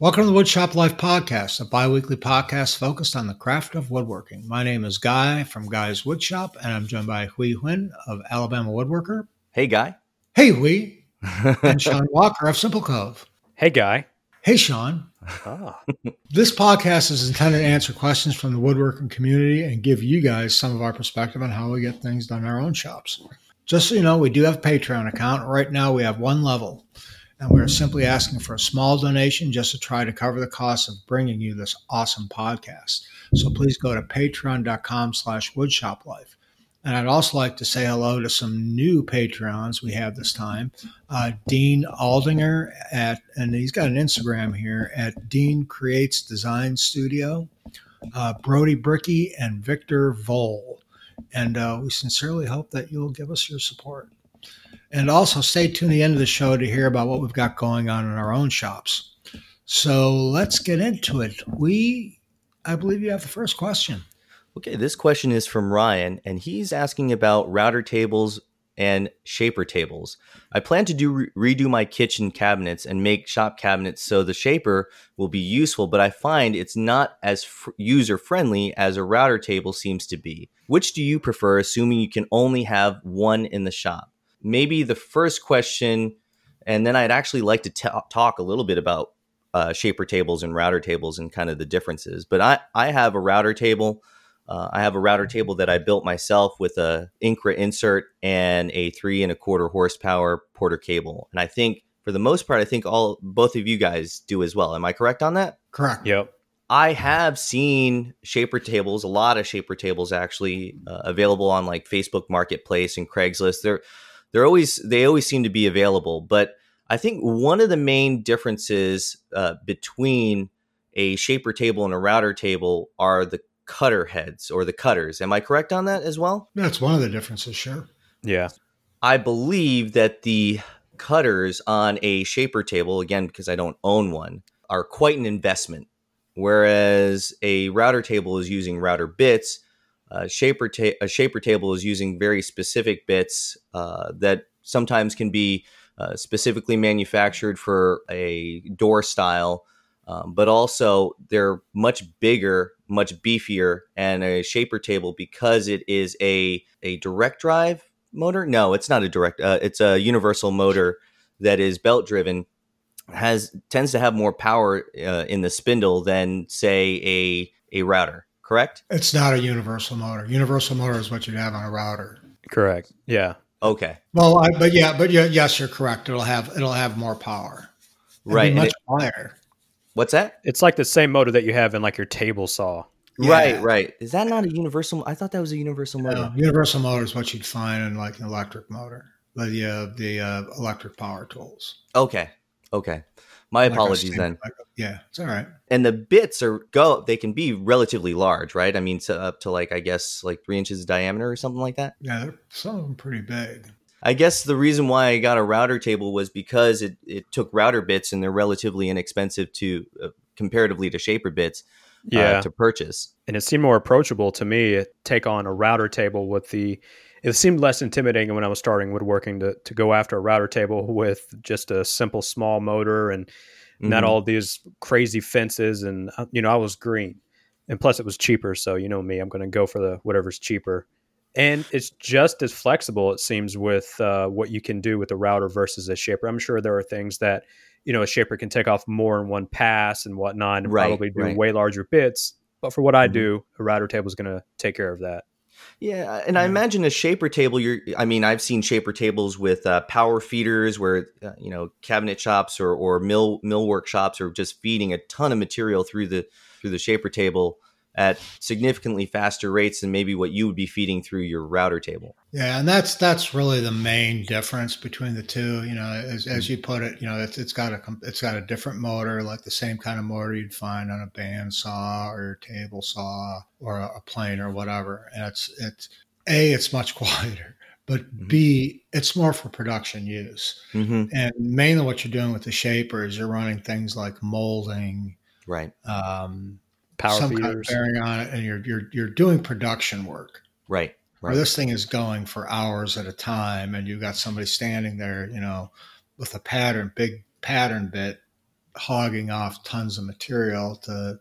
Welcome to the Woodshop Life Podcast, a bi weekly podcast focused on the craft of woodworking. My name is Guy from Guy's Woodshop, and I'm joined by Hui Huynh of Alabama Woodworker. Hey, Guy. Hey, Hui. and Sean Walker of Simple Cove. Hey, Guy. Hey, Sean. Ah. this podcast is intended to answer questions from the woodworking community and give you guys some of our perspective on how we get things done in our own shops. Just so you know, we do have a Patreon account. Right now, we have one level and we're simply asking for a small donation just to try to cover the cost of bringing you this awesome podcast. So please go to patreon.com slash woodshoplife. And I'd also like to say hello to some new Patreons we have this time. Uh, Dean Aldinger at, and he's got an Instagram here at Dean Creates Design Studio, uh, Brody Bricky, and Victor Vole. And uh, we sincerely hope that you'll give us your support. And also stay tuned to the end of the show to hear about what we've got going on in our own shops. So let's get into it. We, I believe you have the first question. Okay, this question is from Ryan, and he's asking about router tables and shaper tables. I plan to do redo my kitchen cabinets and make shop cabinets so the shaper will be useful, but I find it's not as f- user friendly as a router table seems to be. Which do you prefer, assuming you can only have one in the shop? Maybe the first question, and then I'd actually like to t- talk a little bit about uh, shaper tables and router tables and kind of the differences. But I, I have a router table. Uh, I have a router table that I built myself with a Incra insert and a three and a quarter horsepower Porter cable. And I think for the most part, I think all both of you guys do as well. Am I correct on that? Correct. Yep. I have seen shaper tables, a lot of shaper tables actually uh, available on like Facebook Marketplace and Craigslist. They're they're always they always seem to be available. But I think one of the main differences uh, between a shaper table and a router table are the cutter heads or the cutters. Am I correct on that as well? That's one of the differences, sure. Yeah. I believe that the cutters on a shaper table, again, because I don't own one, are quite an investment. Whereas a router table is using router bits, a shaper ta- a shaper table is using very specific bits uh, that sometimes can be uh, specifically manufactured for a door style, um, but also they're much bigger, much beefier, and a shaper table because it is a a direct drive motor. No, it's not a direct. Uh, it's a universal motor that is belt driven. Has tends to have more power uh, in the spindle than say a a router correct? It's not a universal motor. Universal motor is what you'd have on a router. Correct. Yeah. Okay. Well, I, but yeah, but yeah, yes, you're correct. It'll have it'll have more power. It'll right. much higher. What's that? It's like the same motor that you have in like your table saw. Yeah. Right, right. Is that not a universal? I thought that was a universal motor. No, universal motor is what you'd find in like an electric motor, the uh, the uh, electric power tools. Okay, okay. My like apologies then. Like, yeah, it's all right. And the bits are go. They can be relatively large, right? I mean, to, up to like I guess like three inches diameter or something like that. Yeah, some of them pretty big. I guess the reason why I got a router table was because it, it took router bits and they're relatively inexpensive to uh, comparatively to shaper bits. Uh, yeah. Uh, to purchase, and it seemed more approachable to me. Take on a router table with the it seemed less intimidating when I was starting woodworking to, to go after a router table with just a simple small motor and mm-hmm. not all these crazy fences. And, uh, you know, I was green. And plus, it was cheaper. So, you know me, I'm going to go for the whatever's cheaper. And it's just as flexible, it seems, with uh, what you can do with a router versus a shaper. I'm sure there are things that, you know, a shaper can take off more in one pass and whatnot and right, probably do right. way larger bits. But for what I mm-hmm. do, a router table is going to take care of that. Yeah, and I imagine a shaper table. You're, I mean, I've seen shaper tables with uh, power feeders, where uh, you know cabinet shops or or mill mill workshops are just feeding a ton of material through the through the shaper table at significantly faster rates than maybe what you would be feeding through your router table. Yeah, and that's that's really the main difference between the two. You know, as, as you put it, you know, it's, it's got a it's got a different motor, like the same kind of motor you'd find on a bandsaw or a table saw or a, a plane or whatever. And it's it's a it's much quieter, but mm-hmm. B it's more for production use. Mm-hmm. And mainly what you're doing with the shaper is you're running things like molding, right? Um, power some feeders. kind of bearing on it, and you're you're you're doing production work. Right. Right. Where this thing is going for hours at a time, and you've got somebody standing there, you know, with a pattern, big pattern bit, hogging off tons of material to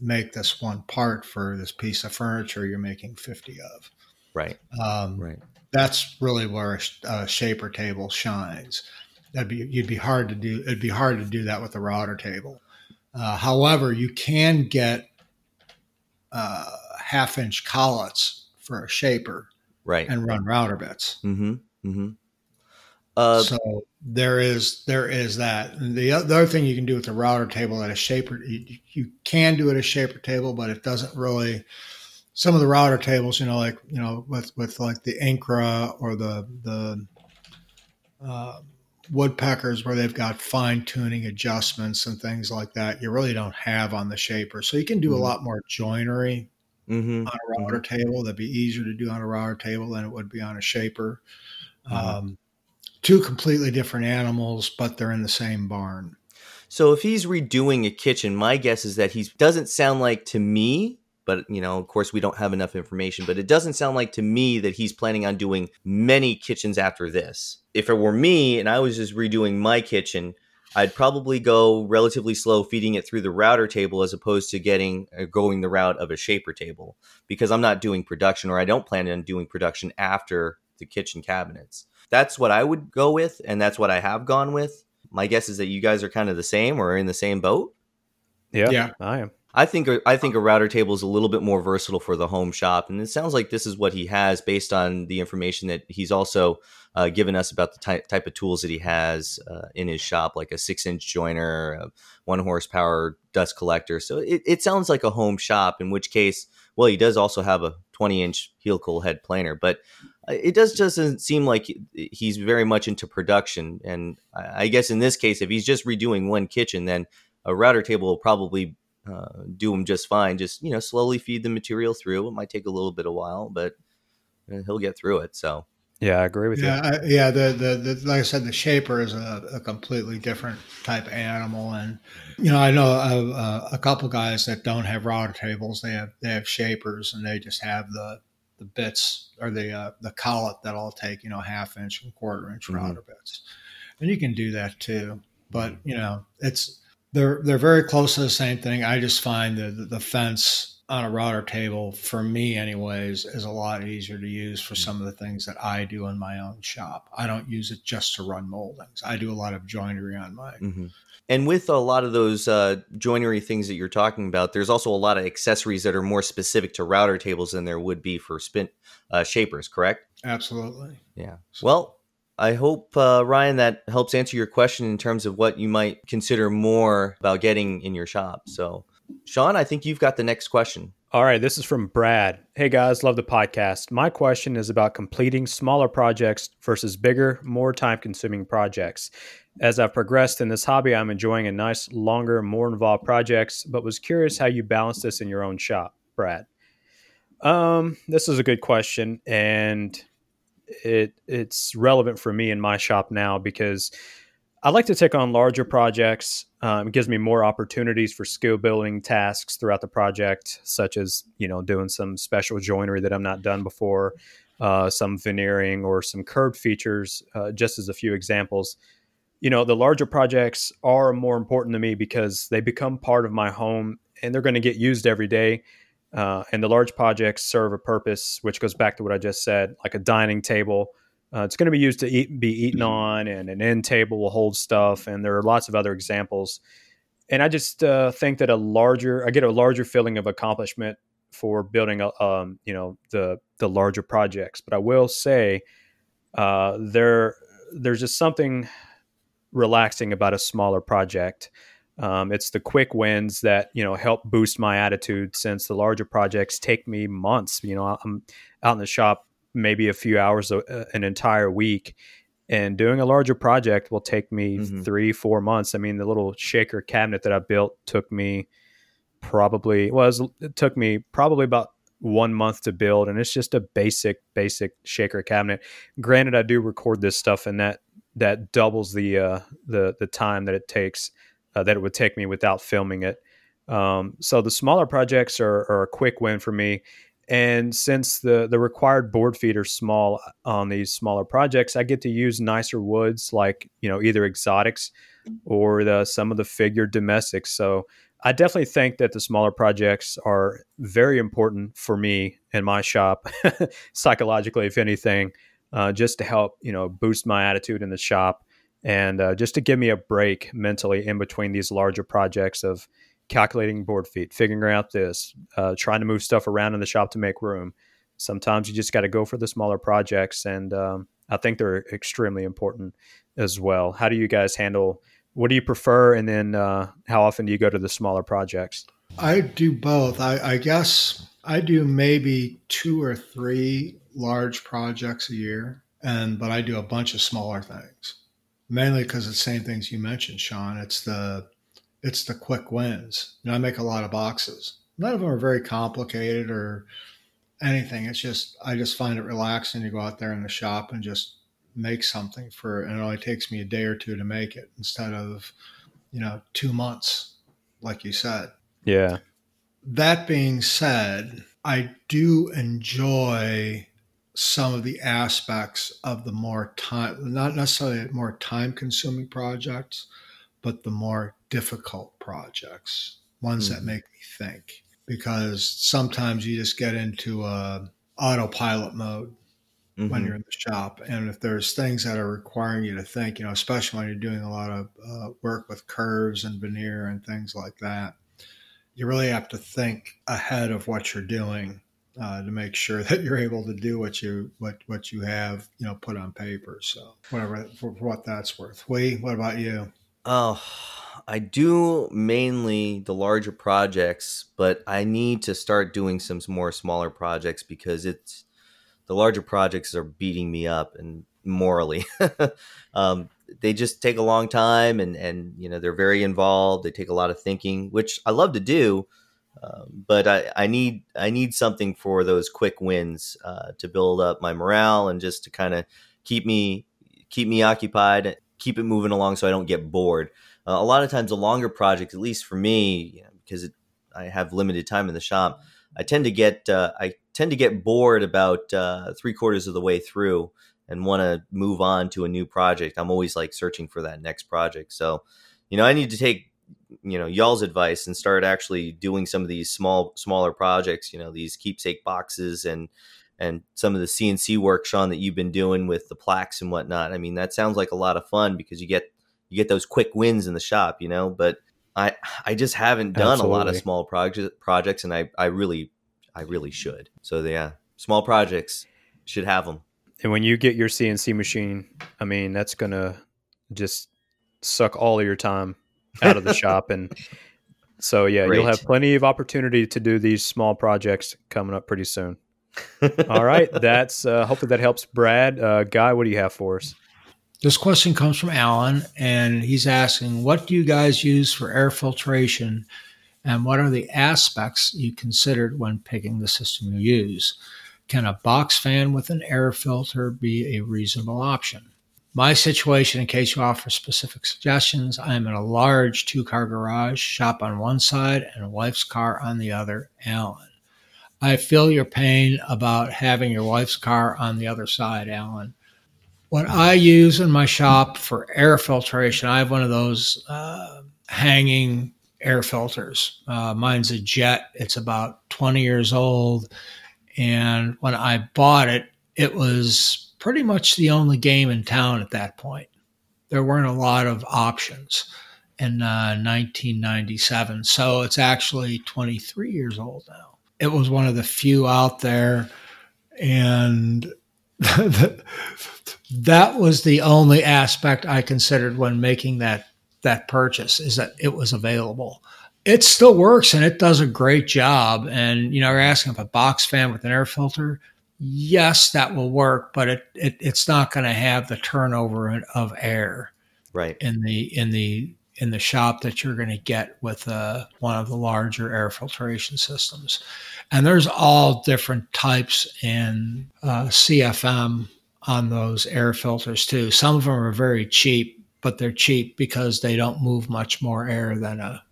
make this one part for this piece of furniture you're making 50 of. Right. Um, right. That's really where a, a, shaper table shines. That'd be you'd be hard to do. It'd be hard to do that with a router table. Uh, however, you can get uh, half inch collets for a shaper, right, and run router bits. Mm-hmm. Mm-hmm. Uh, so there is there is that. And the, the other thing you can do with the router table at a shaper, you, you can do it a shaper table, but it doesn't really. Some of the router tables, you know, like you know, with with like the Incra or the the uh, woodpeckers, where they've got fine tuning adjustments and things like that, you really don't have on the shaper. So you can do mm-hmm. a lot more joinery mm-hmm. on a router mm-hmm. table. That'd be easier to do on a router table than it would be on a shaper. Mm-hmm. Um, two completely different animals, but they're in the same barn. So if he's redoing a kitchen, my guess is that he doesn't sound like to me, but you know, of course we don't have enough information, but it doesn't sound like to me that he's planning on doing many kitchens after this. If it were me and I was just redoing my kitchen, I'd probably go relatively slow feeding it through the router table as opposed to getting uh, going the route of a shaper table because I'm not doing production or I don't plan on doing production after the kitchen cabinets that's what I would go with, and that's what I have gone with. My guess is that you guys are kind of the same or in the same boat. Yeah, yeah, I am. I think I think a router table is a little bit more versatile for the home shop, and it sounds like this is what he has based on the information that he's also uh, given us about the ty- type of tools that he has uh, in his shop, like a six-inch jointer, one horsepower dust collector. So it, it sounds like a home shop. In which case, well, he does also have a 20-inch heel helical head planer, but it does doesn't seem like he's very much into production. And I guess in this case, if he's just redoing one kitchen, then a router table will probably uh, do him just fine. Just you know, slowly feed the material through. It might take a little bit of while, but uh, he'll get through it. So. Yeah, I agree with yeah, you. I, yeah, the, the, the like I said, the shaper is a, a completely different type of animal, and you know, I know a, a, couple guys that don't have router tables. They have they have shapers, and they just have the the bits or the uh, the collet that I'll take, you know, half inch and quarter inch mm-hmm. router bits, and you can do that too. But you know, it's they're they're very close to the same thing. I just find that the fence on a router table for me anyways is a lot easier to use for some of the things that I do in my own shop. I don't use it just to run moldings. I do a lot of joinery on mine. Mm-hmm. And with a lot of those uh, joinery things that you're talking about, there's also a lot of accessories that are more specific to router tables than there would be for spin uh, shapers, correct? Absolutely. Yeah. Well, I hope, uh, Ryan, that helps answer your question in terms of what you might consider more about getting in your shop. So, Sean, I think you've got the next question. All right, this is from Brad. Hey guys, love the podcast. My question is about completing smaller projects versus bigger, more time consuming projects. As I've progressed in this hobby, I'm enjoying a nice, longer, more involved projects, but was curious how you balance this in your own shop, Brad. Um, this is a good question, and it it's relevant for me in my shop now because I like to take on larger projects. Um, it gives me more opportunities for skill building tasks throughout the project, such as you know doing some special joinery that I'm not done before, uh, some veneering or some curved features, uh, just as a few examples. You know, the larger projects are more important to me because they become part of my home and they're going to get used every day. Uh, and the large projects serve a purpose, which goes back to what I just said, like a dining table uh, it's going to be used to eat, be eaten mm-hmm. on, and an end table will hold stuff, and there are lots of other examples. And I just uh, think that a larger, I get a larger feeling of accomplishment for building, a, um, you know, the the larger projects. But I will say, uh, there there's just something relaxing about a smaller project. Um, it's the quick wins that you know help boost my attitude. Since the larger projects take me months, you know, I'm out in the shop maybe a few hours a, an entire week and doing a larger project will take me mm-hmm. three four months i mean the little shaker cabinet that i built took me probably was well, it took me probably about one month to build and it's just a basic basic shaker cabinet granted i do record this stuff and that that doubles the uh the the time that it takes uh, that it would take me without filming it. Um so the smaller projects are, are a quick win for me. And since the the required board feet are small on these smaller projects, I get to use nicer woods like you know either exotics or the, some of the figured domestics. So I definitely think that the smaller projects are very important for me in my shop, psychologically, if anything, uh, just to help you know boost my attitude in the shop and uh, just to give me a break mentally in between these larger projects of calculating board feet, figuring out this, uh, trying to move stuff around in the shop to make room. Sometimes you just got to go for the smaller projects, and um, I think they're extremely important as well. How do you guys handle? What do you prefer, and then uh, how often do you go to the smaller projects? I do both. I, I guess I do maybe two or three large projects a year, and but I do a bunch of smaller things, mainly because it's the same things you mentioned, Sean. It's the it's the quick wins. You know, I make a lot of boxes. None of them are very complicated or anything. It's just I just find it relaxing to go out there in the shop and just make something for and it only takes me a day or two to make it instead of, you know, two months, like you said. Yeah. That being said, I do enjoy some of the aspects of the more time not necessarily more time consuming projects, but the more difficult projects, ones mm-hmm. that make me think. Because sometimes you just get into a autopilot mode mm-hmm. when you're in the shop, and if there's things that are requiring you to think, you know, especially when you're doing a lot of uh, work with curves and veneer and things like that, you really have to think ahead of what you're doing uh, to make sure that you're able to do what you what what you have you know put on paper. So whatever for, for what that's worth. We, what about you? Oh, I do mainly the larger projects, but I need to start doing some more smaller projects because it's the larger projects are beating me up and morally. um, they just take a long time and and you know they're very involved. They take a lot of thinking, which I love to do. Um, but I, I need I need something for those quick wins uh, to build up my morale and just to kind of keep me keep me occupied, keep it moving along so I don't get bored. Uh, a lot of times, a longer project, at least for me, you know, because it, I have limited time in the shop, I tend to get uh, I tend to get bored about uh, three quarters of the way through and want to move on to a new project. I'm always like searching for that next project. So, you know, I need to take you know y'all's advice and start actually doing some of these small smaller projects. You know, these keepsake boxes and and some of the CNC work, Sean, that you've been doing with the plaques and whatnot. I mean, that sounds like a lot of fun because you get you get those quick wins in the shop, you know. But I I just haven't done Absolutely. a lot of small projects projects, and I I really I really should. So yeah, small projects should have them. And when you get your CNC machine, I mean that's gonna just suck all of your time out of the shop, and so yeah, Great. you'll have plenty of opportunity to do these small projects coming up pretty soon. all right, that's uh, hopefully that helps, Brad. Uh, Guy, what do you have for us? This question comes from Alan, and he's asking, What do you guys use for air filtration, and what are the aspects you considered when picking the system you use? Can a box fan with an air filter be a reasonable option? My situation, in case you offer specific suggestions, I am in a large two car garage, shop on one side and a wife's car on the other. Alan. I feel your pain about having your wife's car on the other side, Alan. What I use in my shop for air filtration, I have one of those uh, hanging air filters. Uh, mine's a jet. It's about 20 years old. And when I bought it, it was pretty much the only game in town at that point. There weren't a lot of options in uh, 1997. So it's actually 23 years old now. It was one of the few out there. And that was the only aspect I considered when making that that purchase is that it was available. It still works and it does a great job. And you know, you're asking if a box fan with an air filter, yes, that will work, but it, it it's not going to have the turnover of air right in the in the in the shop that you're going to get with uh, one of the larger air filtration systems. And there's all different types in uh, CFM on those air filters too. Some of them are very cheap, but they're cheap because they don't move much more air than a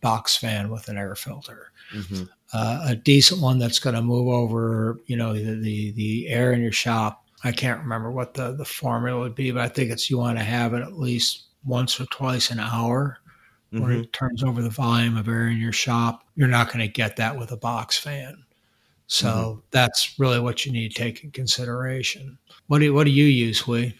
box fan with an air filter. Mm-hmm. Uh, a decent one that's going to move over, you know, the, the, the air in your shop. I can't remember what the the formula would be, but I think it's you want to have it at least once or twice an hour mm-hmm. where it turns over the volume of air in your shop. You're not going to get that with a box fan. So mm-hmm. that's really what you need to take in consideration. What do what do you use, Hui?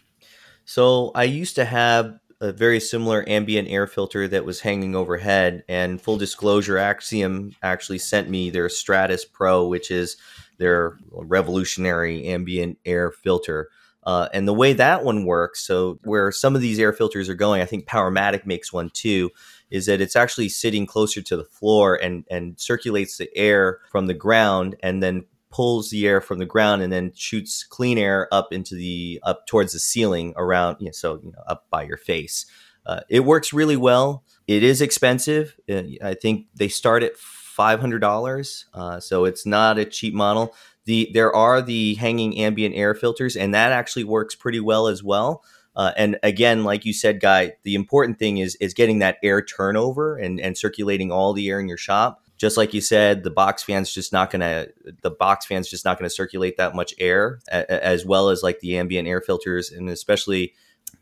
So I used to have a very similar ambient air filter that was hanging overhead. And full disclosure, Axiom actually sent me their Stratus Pro, which is their revolutionary ambient air filter. Uh, and the way that one works, so where some of these air filters are going, I think Powermatic makes one too, is that it's actually sitting closer to the floor and, and circulates the air from the ground and then pulls the air from the ground and then shoots clean air up into the up towards the ceiling around you know, so you know up by your face. Uh, it works really well. It is expensive. Uh, i think they start at $500 uh, so it's not a cheap model. The there are the hanging ambient air filters and that actually works pretty well as well. Uh, and again, like you said, Guy, the important thing is is getting that air turnover and, and circulating all the air in your shop. Just like you said, the box fan's just not gonna the box fan's just not gonna circulate that much air, as well as like the ambient air filters, and especially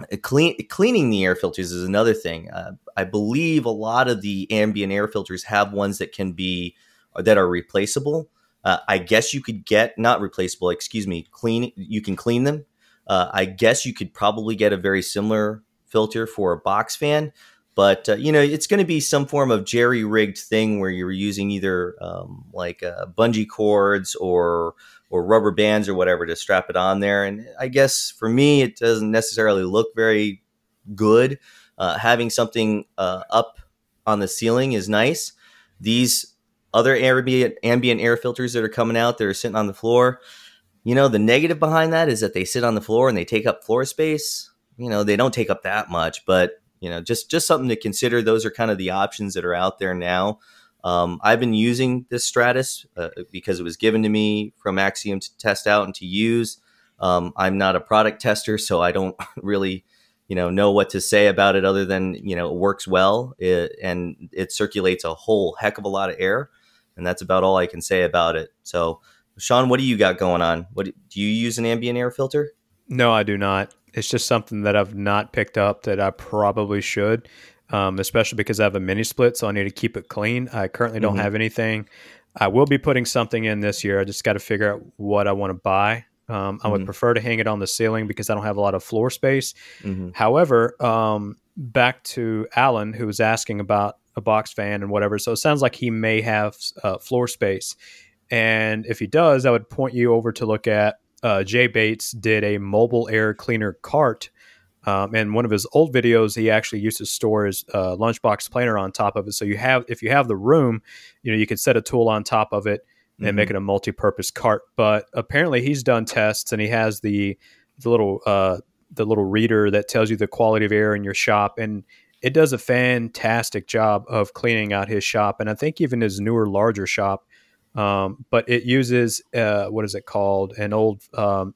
uh, clean cleaning the air filters is another thing. Uh, I believe a lot of the ambient air filters have ones that can be that are replaceable. Uh, I guess you could get not replaceable, excuse me, clean. You can clean them uh, I guess you could probably get a very similar filter for a box fan, but uh, you know it's going to be some form of jerry rigged thing where you're using either um, like uh, bungee cords or or rubber bands or whatever to strap it on there. And I guess for me, it doesn't necessarily look very good. Uh, having something uh, up on the ceiling is nice. These other ambient, ambient air filters that are coming out that are sitting on the floor, you know, the negative behind that is that they sit on the floor and they take up floor space. You know, they don't take up that much, but you know, just just something to consider. Those are kind of the options that are out there now. Um, I've been using this Stratus uh, because it was given to me from Axiom to test out and to use. Um, I'm not a product tester, so I don't really, you know, know what to say about it other than you know it works well it, and it circulates a whole heck of a lot of air, and that's about all I can say about it. So Sean, what do you got going on? What do you use an ambient air filter? No, I do not. It's just something that I've not picked up that I probably should, um, especially because I have a mini split, so I need to keep it clean. I currently don't mm-hmm. have anything. I will be putting something in this year. I just got to figure out what I want to buy. Um, mm-hmm. I would mm-hmm. prefer to hang it on the ceiling because I don't have a lot of floor space. Mm-hmm. However, um, back to Alan, who was asking about a box fan and whatever. So it sounds like he may have uh, floor space. And if he does, I would point you over to look at uh, Jay Bates did a mobile air cleaner cart. Um, and one of his old videos, he actually used to store his uh, lunchbox planer on top of it. So you have, if you have the room, you know, you could set a tool on top of it and mm-hmm. make it a multi-purpose cart. But apparently, he's done tests and he has the the little uh, the little reader that tells you the quality of air in your shop, and it does a fantastic job of cleaning out his shop. And I think even his newer, larger shop, um, but it uses uh, what is it called? An old um,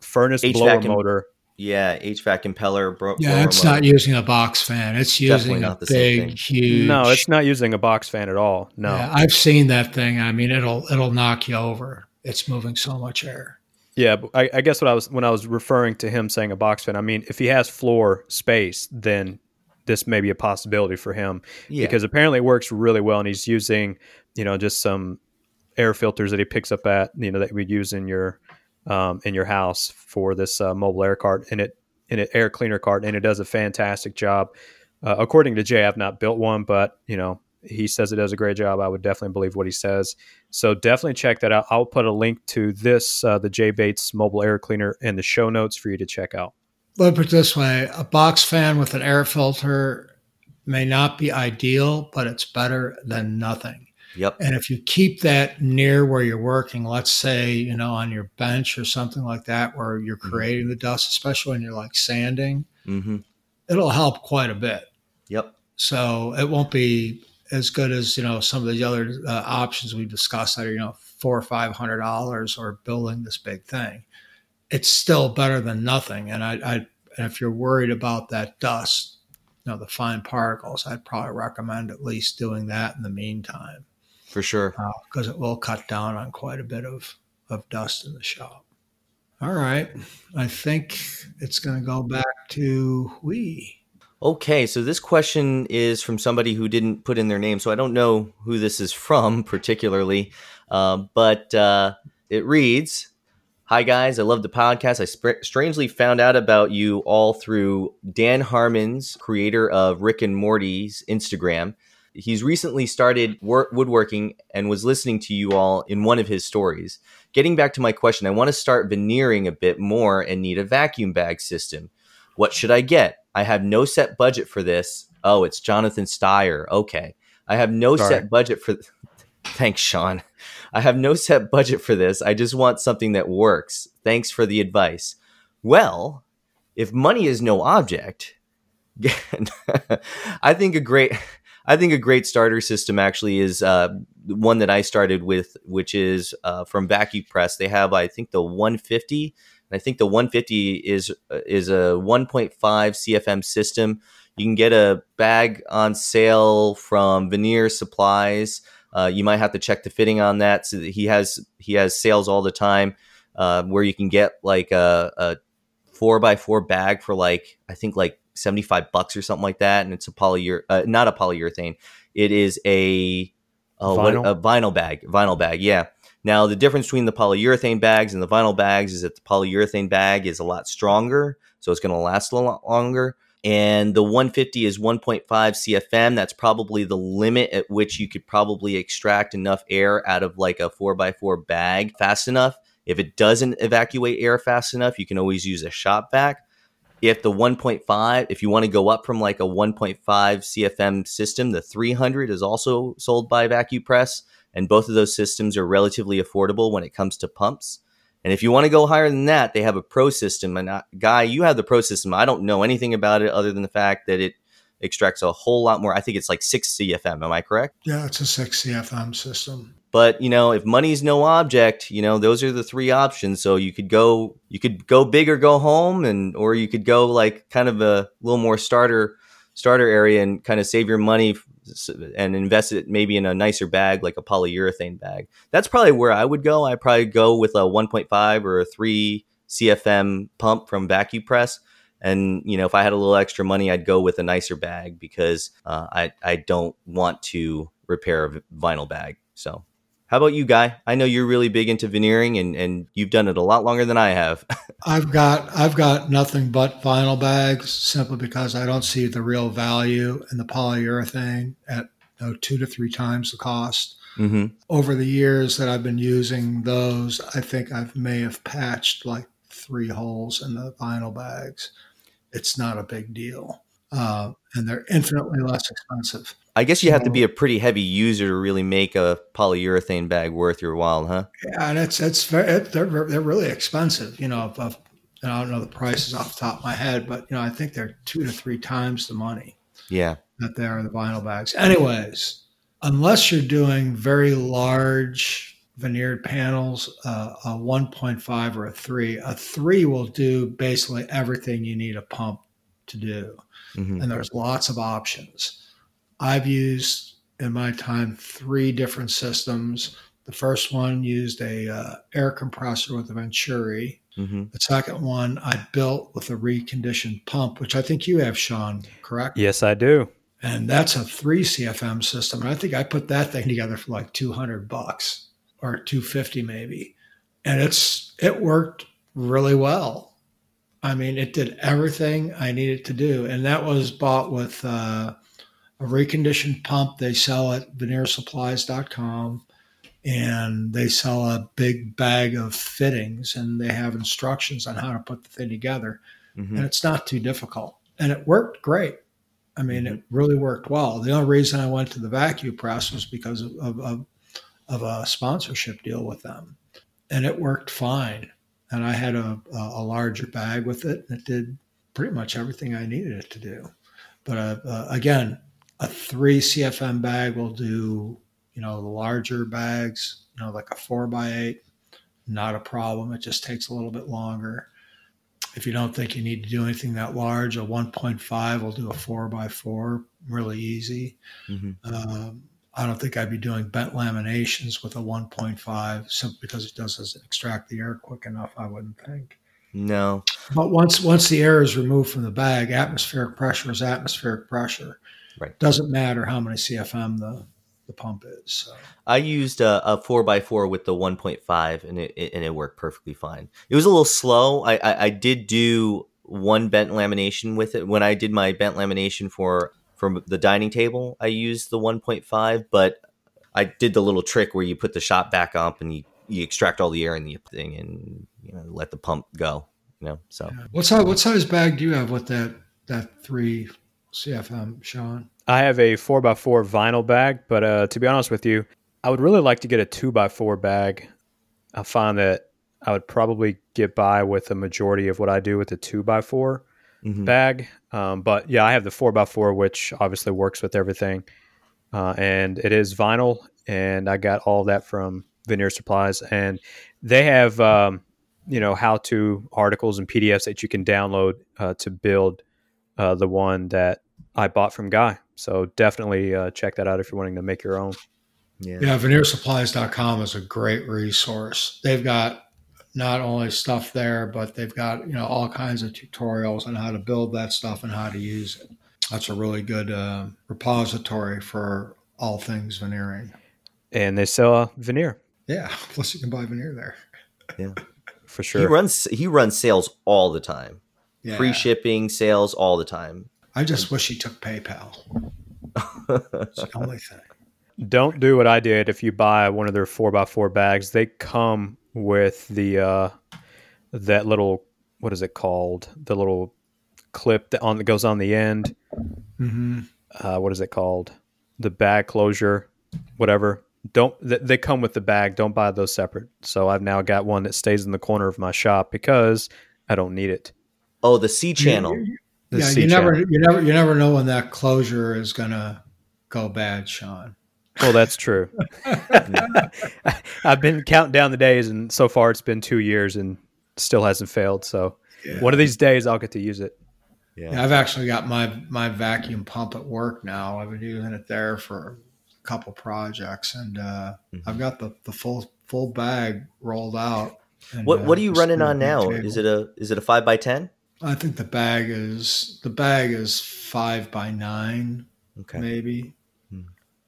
furnace HVAC blower motor. Yeah, HVAC impeller. Bro- yeah, it's motor. not using a box fan. It's using a big, huge. No, it's not using a box fan at all. No, yeah, I've seen that thing. I mean, it'll it'll knock you over. It's moving so much air. Yeah, I, I guess what I was when I was referring to him saying a box fan, I mean, if he has floor space, then this may be a possibility for him yeah. because apparently it works really well, and he's using you know just some air filters that he picks up at you know that we use in your um, in your house for this uh, mobile air cart and it in an air cleaner cart and it does a fantastic job. Uh, according to Jay, I've not built one, but you know he says it does a great job. I would definitely believe what he says. So definitely check that out. I'll put a link to this uh, the Jay Bates mobile air cleaner in the show notes for you to check out. Let me put it this way: a box fan with an air filter may not be ideal, but it's better than nothing. Yep. And if you keep that near where you're working, let's say, you know, on your bench or something like that, where you're mm-hmm. creating mm-hmm. the dust, especially when you're like sanding, mm-hmm. it'll help quite a bit. Yep. So it won't be as good as, you know, some of the other uh, options we discussed that are, you know, four or five hundred dollars or building this big thing. It's still better than nothing. And I, I, if you're worried about that dust, you know, the fine particles, I'd probably recommend at least doing that in the meantime. For sure. Because uh, it will cut down on quite a bit of, of dust in the shop. All right. I think it's going to go back to we. Okay, so this question is from somebody who didn't put in their name, so I don't know who this is from particularly, uh, but uh, it reads Hi, guys. I love the podcast. I sp- strangely found out about you all through Dan Harmon's, creator of Rick and Morty's Instagram. He's recently started work- woodworking and was listening to you all in one of his stories. Getting back to my question, I want to start veneering a bit more and need a vacuum bag system. What should I get? I have no set budget for this. Oh, it's Jonathan Steyer. Okay. I have no Sorry. set budget for. Thanks, Sean. I have no set budget for this. I just want something that works. Thanks for the advice. Well, if money is no object, I think a great I think a great starter system actually is uh, one that I started with, which is uh, from Vacuum Press. They have, I think, the 150. And I think the 150 is is a 1.5 CFM system. You can get a bag on sale from Veneer Supplies. Uh, you might have to check the fitting on that. So that he has he has sales all the time uh, where you can get like a, a four by four bag for like I think like 75 bucks or something like that. And it's a polyur, uh, not a polyurethane. It is a, oh, vinyl. What, a vinyl bag, vinyl bag. Yeah. Now the difference between the polyurethane bags and the vinyl bags is that the polyurethane bag is a lot stronger. So it's going to last a lot longer. And the 150 is 1.5 CFM. That's probably the limit at which you could probably extract enough air out of like a four by four bag fast enough. If it doesn't evacuate air fast enough, you can always use a shop vac if the 1.5 if you want to go up from like a 1.5 cfm system the 300 is also sold by vacuum press and both of those systems are relatively affordable when it comes to pumps. And if you want to go higher than that they have a pro system and uh, guy you have the pro system. I don't know anything about it other than the fact that it extracts a whole lot more. I think it's like 6 cfm am i correct? Yeah it's a 6 cfm system but you know, if money's no object, you know, those are the three options. So you could go, you could go big or go home, and or you could go like kind of a little more starter starter area and kind of save your money and invest it maybe in a nicer bag like a polyurethane bag. That's probably where I would go. I probably go with a 1.5 or a 3 CFM pump from Vacuum Press. And you know, if I had a little extra money, I'd go with a nicer bag because uh, I I don't want to repair a vinyl bag. So how about you, Guy? I know you're really big into veneering, and, and you've done it a lot longer than I have. I've got I've got nothing but vinyl bags, simply because I don't see the real value in the polyurethane at you know, two to three times the cost. Mm-hmm. Over the years that I've been using those, I think I may have patched like three holes in the vinyl bags. It's not a big deal, uh, and they're infinitely less expensive. I guess you have to be a pretty heavy user to really make a polyurethane bag worth your while, huh? Yeah, and it's it's very they're they're really expensive. You know, if, I don't know the prices off the top of my head, but you know, I think they're two to three times the money. Yeah, that they are the vinyl bags. Anyways, unless you're doing very large veneered panels, uh, a 1.5 or a three, a three will do basically everything you need a pump to do, mm-hmm. and there's lots of options I've used in my time three different systems. The first one used a uh, air compressor with a Venturi. Mm-hmm. The second one I built with a reconditioned pump, which I think you have, Sean, correct? Yes, I do. And that's a three CFM system. And I think I put that thing together for like 200 bucks or 250 maybe. And it's it worked really well. I mean, it did everything I needed to do. And that was bought with uh, a reconditioned pump. They sell at veneersupplies.com and they sell a big bag of fittings and they have instructions on how to put the thing together. Mm-hmm. and it's not too difficult. And it worked great. I mean mm-hmm. it really worked well. The only reason i went to the vacuum press was because of, of, of, of a sponsorship deal with them. And it worked fine. And i had a, a larger bag with it and it did pretty much everything i needed it to do. But uh, uh, again a three CFM bag will do, you know, the larger bags, you know, like a four by eight, not a problem. It just takes a little bit longer. if you don't think you need to do anything that large, a 1.5 will do a four by four really easy. Mm-hmm. Um, I don't think I'd be doing bent laminations with a 1.5 simply because it doesn't extract the air quick enough. I wouldn't think. No. But once once the air is removed from the bag, atmospheric pressure is atmospheric pressure. Right. Doesn't matter how many CFM the the pump is. So. I used a, a four x four with the 1.5, and it, it, and it worked perfectly fine. It was a little slow. I, I, I did do one bent lamination with it when I did my bent lamination for for the dining table. I used the 1.5, but I did the little trick where you put the shop vac up and you you extract all the air in the thing and you know let the pump go. You know, so what size what size bag do you have with that that three CFM, Sean? I have a four x four vinyl bag, but uh, to be honest with you, I would really like to get a two x four bag. I find that I would probably get by with the majority of what I do with the two x 4 mm-hmm. bag. Um, but yeah, I have the four x four, which obviously works with everything, uh, and it is vinyl, and I got all that from Veneer Supplies, and they have um, you know how to articles and PDFs that you can download uh, to build uh, the one that I bought from Guy. So definitely uh, check that out if you're wanting to make your own. Yeah. yeah, veneersupplies.com is a great resource. They've got not only stuff there, but they've got, you know, all kinds of tutorials on how to build that stuff and how to use it. That's a really good uh, repository for all things veneering. And they sell veneer. Yeah, plus you can buy veneer there. Yeah, for sure. He runs he runs sales all the time. Yeah. Free shipping, sales all the time. I just wish he took PayPal. That's the only thing. Don't do what I did. If you buy one of their four x four bags, they come with the uh, that little what is it called? The little clip that on that goes on the end. Mm-hmm. Uh, what is it called? The bag closure, whatever. Don't they come with the bag? Don't buy those separate. So I've now got one that stays in the corner of my shop because I don't need it. Oh, the C channel. The yeah, you never, you never, you never know when that closure is gonna go bad, Sean. Well, that's true. I've been counting down the days, and so far it's been two years, and still hasn't failed. So yeah. one of these days, I'll get to use it. Yeah. yeah. I've actually got my my vacuum pump at work now. I've been using it there for a couple projects, and uh, mm-hmm. I've got the the full full bag rolled out. And, what what are you uh, running on now? Is it a is it a five by ten? I think the bag is the bag is five by nine, okay. maybe hmm.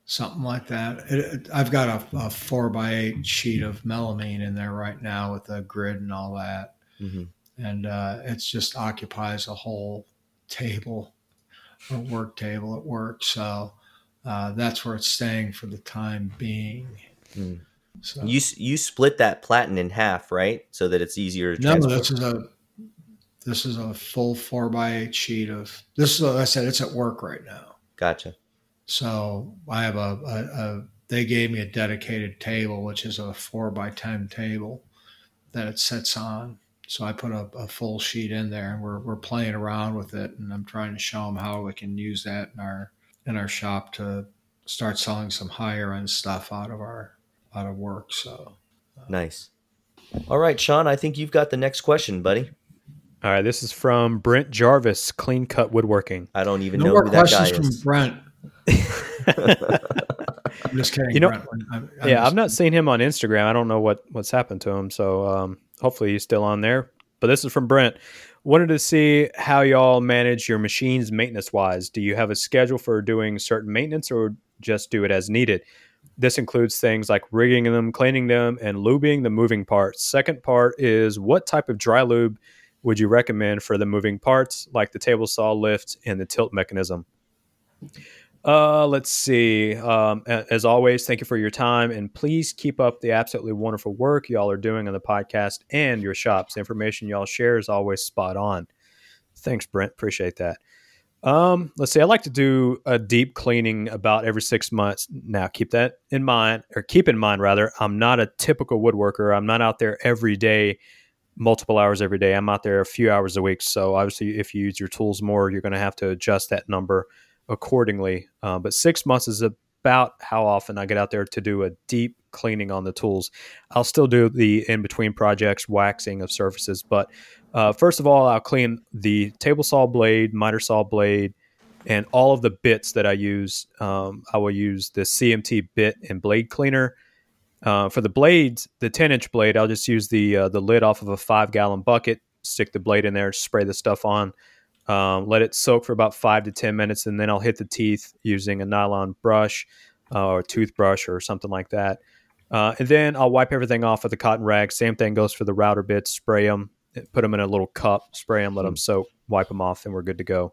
something like that. It, it, I've got a, a, four by eight sheet of melamine in there right now with a grid and all that, mm-hmm. and uh, it just occupies a whole table, a work table at work. So uh, that's where it's staying for the time being. Hmm. So. You you split that platen in half, right? So that it's easier to no, transport. this is a this is a full four by eight sheet of this. Is like I said, it's at work right now. Gotcha. So I have a, a, a they gave me a dedicated table, which is a four by ten table that it sits on. So I put a, a, full sheet in there, and we're we're playing around with it, and I'm trying to show them how we can use that in our in our shop to start selling some higher end stuff out of our out of work. So uh, nice. All right, Sean, I think you've got the next question, buddy. All right, this is from Brent Jarvis, Clean Cut Woodworking. I don't even no know more who that guy is. from. Brent. I'm just kidding. You know, I'm, I'm yeah, just, I've not seen him on Instagram. I don't know what what's happened to him. So um, hopefully he's still on there. But this is from Brent. Wanted to see how y'all manage your machines maintenance wise. Do you have a schedule for doing certain maintenance, or just do it as needed? This includes things like rigging them, cleaning them, and lubing the moving parts. Second part is what type of dry lube would you recommend for the moving parts like the table saw lift and the tilt mechanism? Uh, let's see. Um, as always, thank you for your time and please keep up the absolutely wonderful work y'all are doing on the podcast and your shops. The information y'all share is always spot on. Thanks, Brent. Appreciate that. Um, let's see. I like to do a deep cleaning about every six months. Now, keep that in mind, or keep in mind rather. I'm not a typical woodworker. I'm not out there every day multiple hours every day. I'm out there a few hours a week. So obviously, if you use your tools more, you're going to have to adjust that number accordingly. Uh, but six months is about how often I get out there to do a deep cleaning on the tools. I'll still do the in between projects, waxing of surfaces. But uh, first of all, I'll clean the table saw blade, miter saw blade, and all of the bits that I use. Um, I will use the CMT bit and blade cleaner. Uh, for the blades, the 10 inch blade, I'll just use the uh, the lid off of a five gallon bucket, stick the blade in there, spray the stuff on, um, let it soak for about five to 10 minutes, and then I'll hit the teeth using a nylon brush uh, or toothbrush or something like that. Uh, and then I'll wipe everything off with a cotton rag. Same thing goes for the router bits. Spray them, put them in a little cup, spray them, let them hmm. soak, wipe them off, and we're good to go.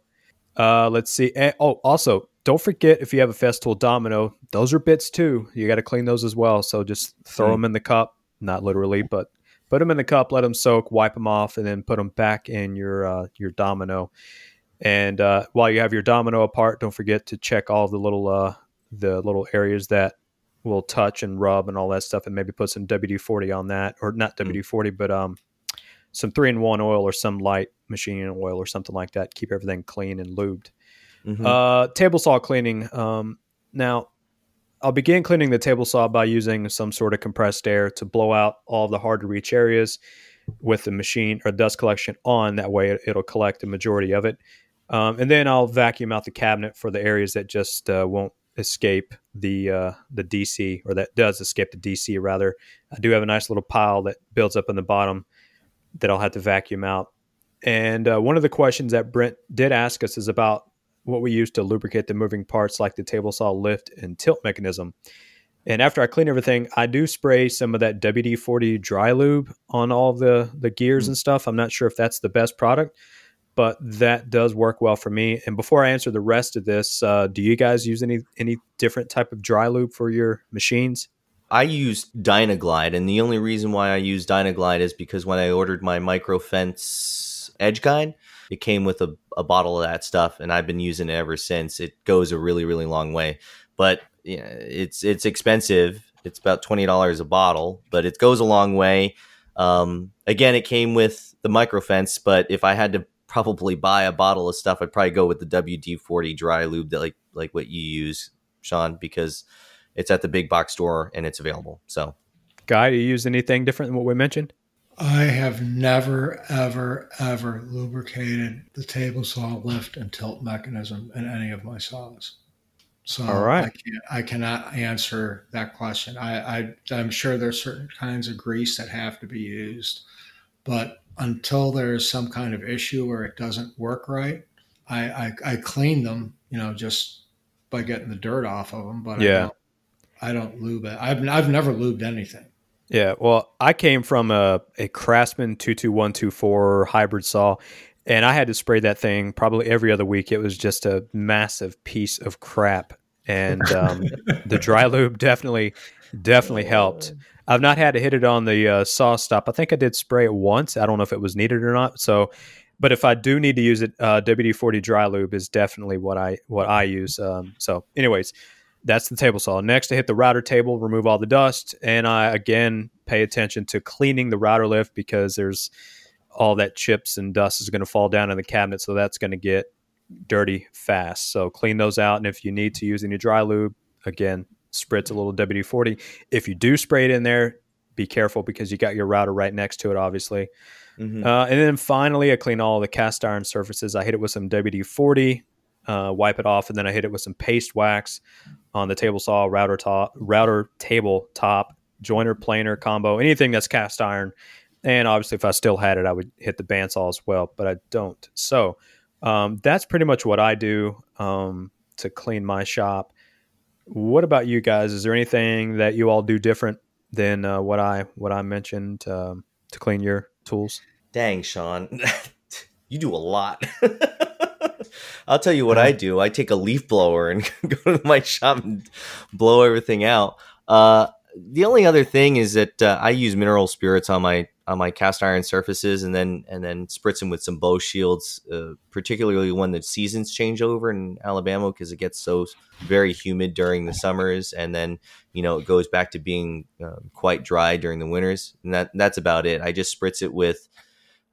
Uh, let's see. And, oh, also, don't forget if you have a Festool domino, those are bits too. You got to clean those as well. So just throw mm. them in the cup, not literally, but put them in the cup, let them soak, wipe them off, and then put them back in your uh, your domino. And uh, while you have your domino apart, don't forget to check all the little uh, the little areas that will touch and rub and all that stuff, and maybe put some WD forty on that, or not WD forty, but um, some three in one oil or some light machine oil or something like that. Keep everything clean and lubed. Mm-hmm. Uh, table saw cleaning. Um, now, I'll begin cleaning the table saw by using some sort of compressed air to blow out all the hard to reach areas with the machine or dust collection on. That way, it, will collect the majority of it. Um, and then I'll vacuum out the cabinet for the areas that just uh, won't escape the uh, the DC or that does escape the DC rather. I do have a nice little pile that builds up in the bottom that I'll have to vacuum out. And uh, one of the questions that Brent did ask us is about what we use to lubricate the moving parts like the table saw lift and tilt mechanism. And after I clean everything, I do spray some of that WD 40 dry lube on all the, the gears mm-hmm. and stuff. I'm not sure if that's the best product, but that does work well for me. And before I answer the rest of this, uh, do you guys use any any different type of dry lube for your machines? I use Dynaglide, and the only reason why I use Dynaglide is because when I ordered my Microfence Edge Guide, it came with a, a bottle of that stuff, and I've been using it ever since. It goes a really, really long way, but yeah, it's it's expensive. It's about twenty dollars a bottle, but it goes a long way. Um, again, it came with the Microfence, but if I had to probably buy a bottle of stuff, I'd probably go with the WD forty dry lube that like like what you use, Sean, because it's at the big box store and it's available. So, Guy, do you use anything different than what we mentioned? I have never, ever, ever lubricated the table saw lift and tilt mechanism in any of my saws. So All right. I, can't, I cannot answer that question. I, I, I'm sure there's certain kinds of grease that have to be used, but until there's some kind of issue where it doesn't work right, I, I, I clean them, you know, just by getting the dirt off of them. But yeah. I don't lube it. I've I've never lubed anything. Yeah, well, I came from a, a Craftsman 22124 hybrid saw, and I had to spray that thing probably every other week. It was just a massive piece of crap, and um, the dry lube definitely definitely helped. I've not had to hit it on the uh, SawStop. I think I did spray it once. I don't know if it was needed or not. So, but if I do need to use it, uh, WD forty dry lube is definitely what I what I use. Um, so, anyways, that's the table saw. Next, I hit the router table, remove all the dust, and I again pay attention to cleaning the router lift because there's all that chips and dust is going to fall down in the cabinet, so that's going to get dirty fast. So clean those out, and if you need to use any dry lube, again, spritz a little WD forty. If you do spray it in there, be careful because you got your router right next to it, obviously. Mm-hmm. Uh, and then finally, I clean all the cast iron surfaces. I hit it with some WD forty, uh, wipe it off, and then I hit it with some paste wax on the table saw, router top, router table top, jointer planer combo, anything that's cast iron. And obviously, if I still had it, I would hit the bandsaw as well, but I don't. So um, that's pretty much what I do um, to clean my shop. What about you guys? Is there anything that you all do different than uh, what I what I mentioned um, to clean your tools? Dang, Sean, you do a lot. I'll tell you what I do. I take a leaf blower and go to my shop and blow everything out. Uh, the only other thing is that uh, I use mineral spirits on my on my cast iron surfaces, and then and then spritz them with some Boeshield, uh, particularly when the seasons change over in Alabama because it gets so very humid during the summers, and then you know it goes back to being uh, quite dry during the winters, and that that's about it. I just spritz it with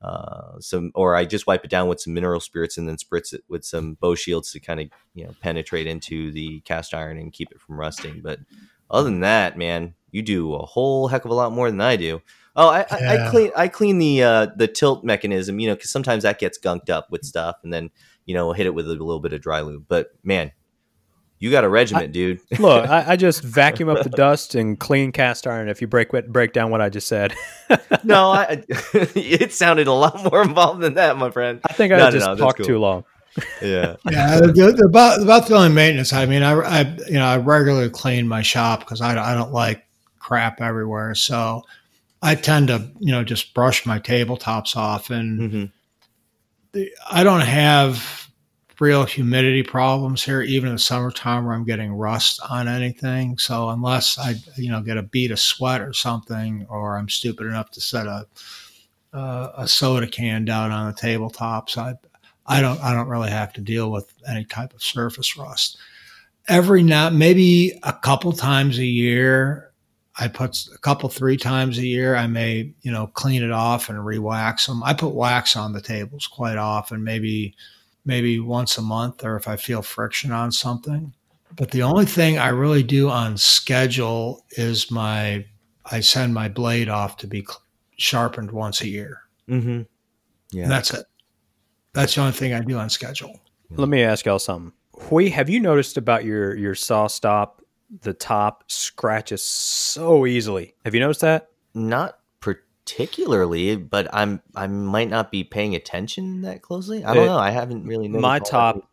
uh, some, or I just wipe it down with some mineral spirits and then spritz it with some Boeshield to kind of you know penetrate into the cast iron and keep it from rusting. But other than that, man, you do a whole heck of a lot more than I do. Oh, I, yeah. I, I clean I clean the uh, the tilt mechanism, you know, because sometimes that gets gunked up with stuff, and then you know hit it with a little bit of dry lube. But man, you got a regiment, I, dude. look, I, I, just vacuum up the dust and clean cast iron. If you break break down what I just said, no, I, it sounded a lot more involved than that, my friend. I think I no, just no, no, talked cool. too long. Yeah, yeah. The, the, about about the only maintenance. I mean, I, I you know I regularly clean my shop because I I don't like crap everywhere, so I tend to you know just brush my tabletops off, and mm-hmm. the, I don't have real humidity problems here, even in the summertime where I'm getting rust on anything. So unless I, you know, get a bead of sweat or something, or I'm stupid enough to set a uh, a soda can down on the tabletop, so I, I don't I don't really have to deal with any type of surface rust. Every now, maybe a couple times a year, I put a couple three times a year. I may you know clean it off and re-wax them. I put wax on the tables quite often, maybe maybe once a month or if I feel friction on something. But the only thing I really do on schedule is my I send my blade off to be sharpened once a year. Mm-hmm. Yeah, and that's it. That's the only thing I do on schedule. Let me ask y'all something. Huy, have you noticed about your your SawStop? The top scratches so easily. Have you noticed that? Not particularly, but I'm I might not be paying attention that closely. I don't it, know. I haven't really. My top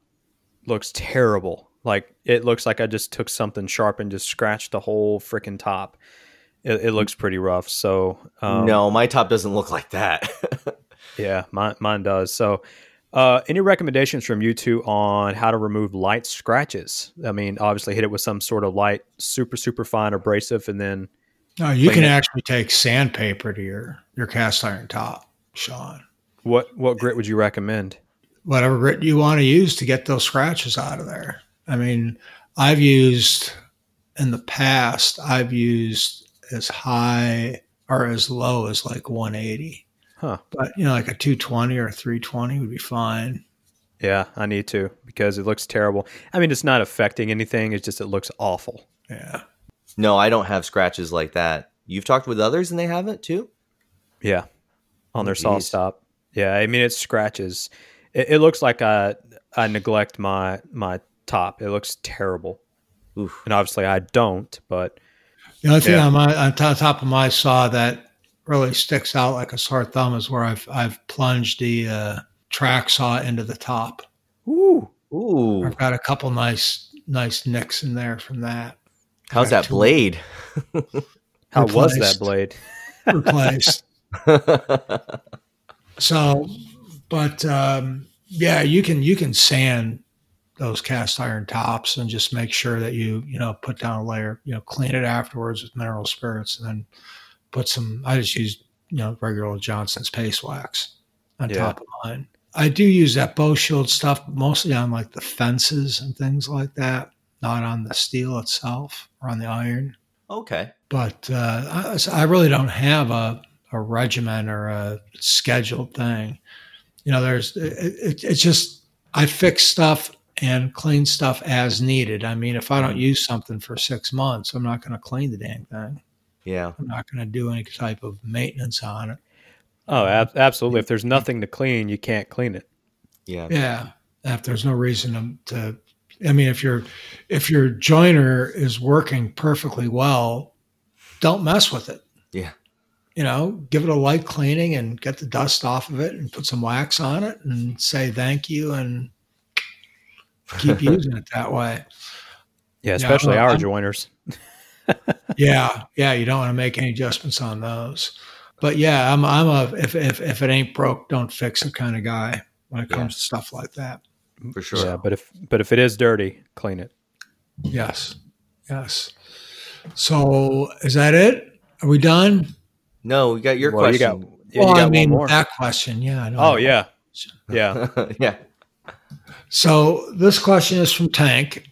looks terrible. Like it looks like I just took something sharp and just scratched the whole freaking top. It, it, looks pretty rough. So um, no, my top doesn't look like that. yeah, mine mine does. So. Uh, any recommendations from you two on how to remove light scratches? I mean, obviously hit it with some sort of light, super super fine abrasive, and then no, you can it. actually take sandpaper to your your cast iron top, Sean. What what grit would you recommend? Whatever grit you want to use to get those scratches out of there. I mean, I've used in the past. I've used as high or as low as like 180. Huh. But you know, like a 220 or 320 would be fine. Yeah, I need to because it looks terrible. I mean, it's not affecting anything. It's just it looks awful. Yeah. No, I don't have scratches like that. You've talked with others and they have it too? Yeah. On their oh, SawStop. Yeah, I mean it's scratches. It, it, looks like I I neglect my my top. It looks terrible. Oof. And obviously I don't, but the only thing yeah. on my on top of my saw that really sticks out like a sore thumb is where I've I've plunged the uh, track saw into the top. Ooh, ooh! I've got a couple nice nice nicks in there from that. How's that blade? How was that blade? replaced. so, but um, yeah, you can you can sand those cast iron tops and just make sure that you you know put down a layer, you know, clean it afterwards with mineral spirits, and then put some. I just use you know regular Johnson's paste wax on yeah. top of mine. I do use that Boeshield stuff mostly on like the fences and things like that not on the steel itself or on the iron. Okay. But uh, I, I, really don't have a, a regimen or a scheduled thing. You know, there's, it, it, it's just, I fix stuff and clean stuff as needed. I mean, if I don't use something for six months, I'm not going to clean the damn thing. Yeah. I'm not going to do any type of maintenance on it. Oh, ab- absolutely. If there's nothing to clean, you can't clean it. Yeah. Yeah. If there's no reason to, to I mean, if your if your jointer is working perfectly well, don't mess with it. Yeah. You know, give it a light cleaning and get the dust off of it and put some wax on it and say thank you and keep using it that way. Yeah, especially yeah, our jointers. yeah, yeah, you don't want to make any adjustments on those. But yeah, I'm I'm a if if if it ain't broke, don't fix it kind of guy when it comes yeah. to stuff like that for sure. Yeah, but if but if it is dirty, clean it. Yes, yes. So is that it? Are we done? No, we got your well, question. You got, yeah, well, you got I mean that question. Yeah. oh yeah, yeah, yeah. So this question is from Tank,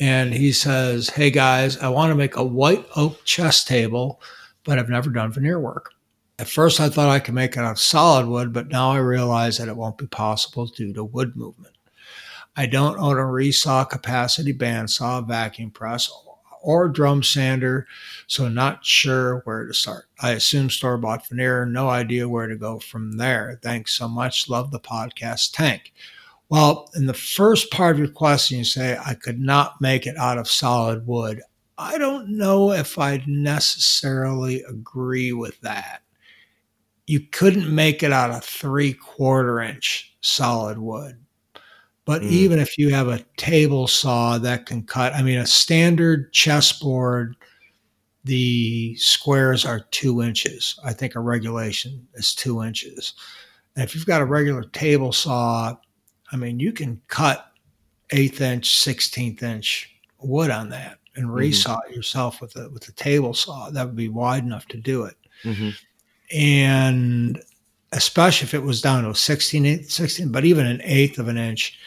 and he says, "Hey guys, I want to make a white oak chess table, but I've never done veneer work. At first, I thought I could make it out of solid wood, but now I realize that it won't be possible due to wood movement. I don't own a resaw capacity bandsaw, vacuum press, or drum sander, so not sure where to start. I assume store bought veneer, no idea where to go from there. Thanks so much. Love the podcast tank. Well, in the first part of your question, you say, I could not make it out of solid wood. I don't know if I'd necessarily agree with that. You couldn't make it out of three quarter inch solid wood. But mm. even if you have a table saw that can cut, I mean, a standard chessboard, the squares are two inches. I think a regulation is two inches. And if you've got a regular table saw, I mean, you can cut eighth inch, 16th inch wood on that and mm-hmm. resaw mm-hmm. it yourself with a with a table saw. That would be wide enough to do it. Mm-hmm. And especially if it was down to a 16, 16, but even an eighth of an inch,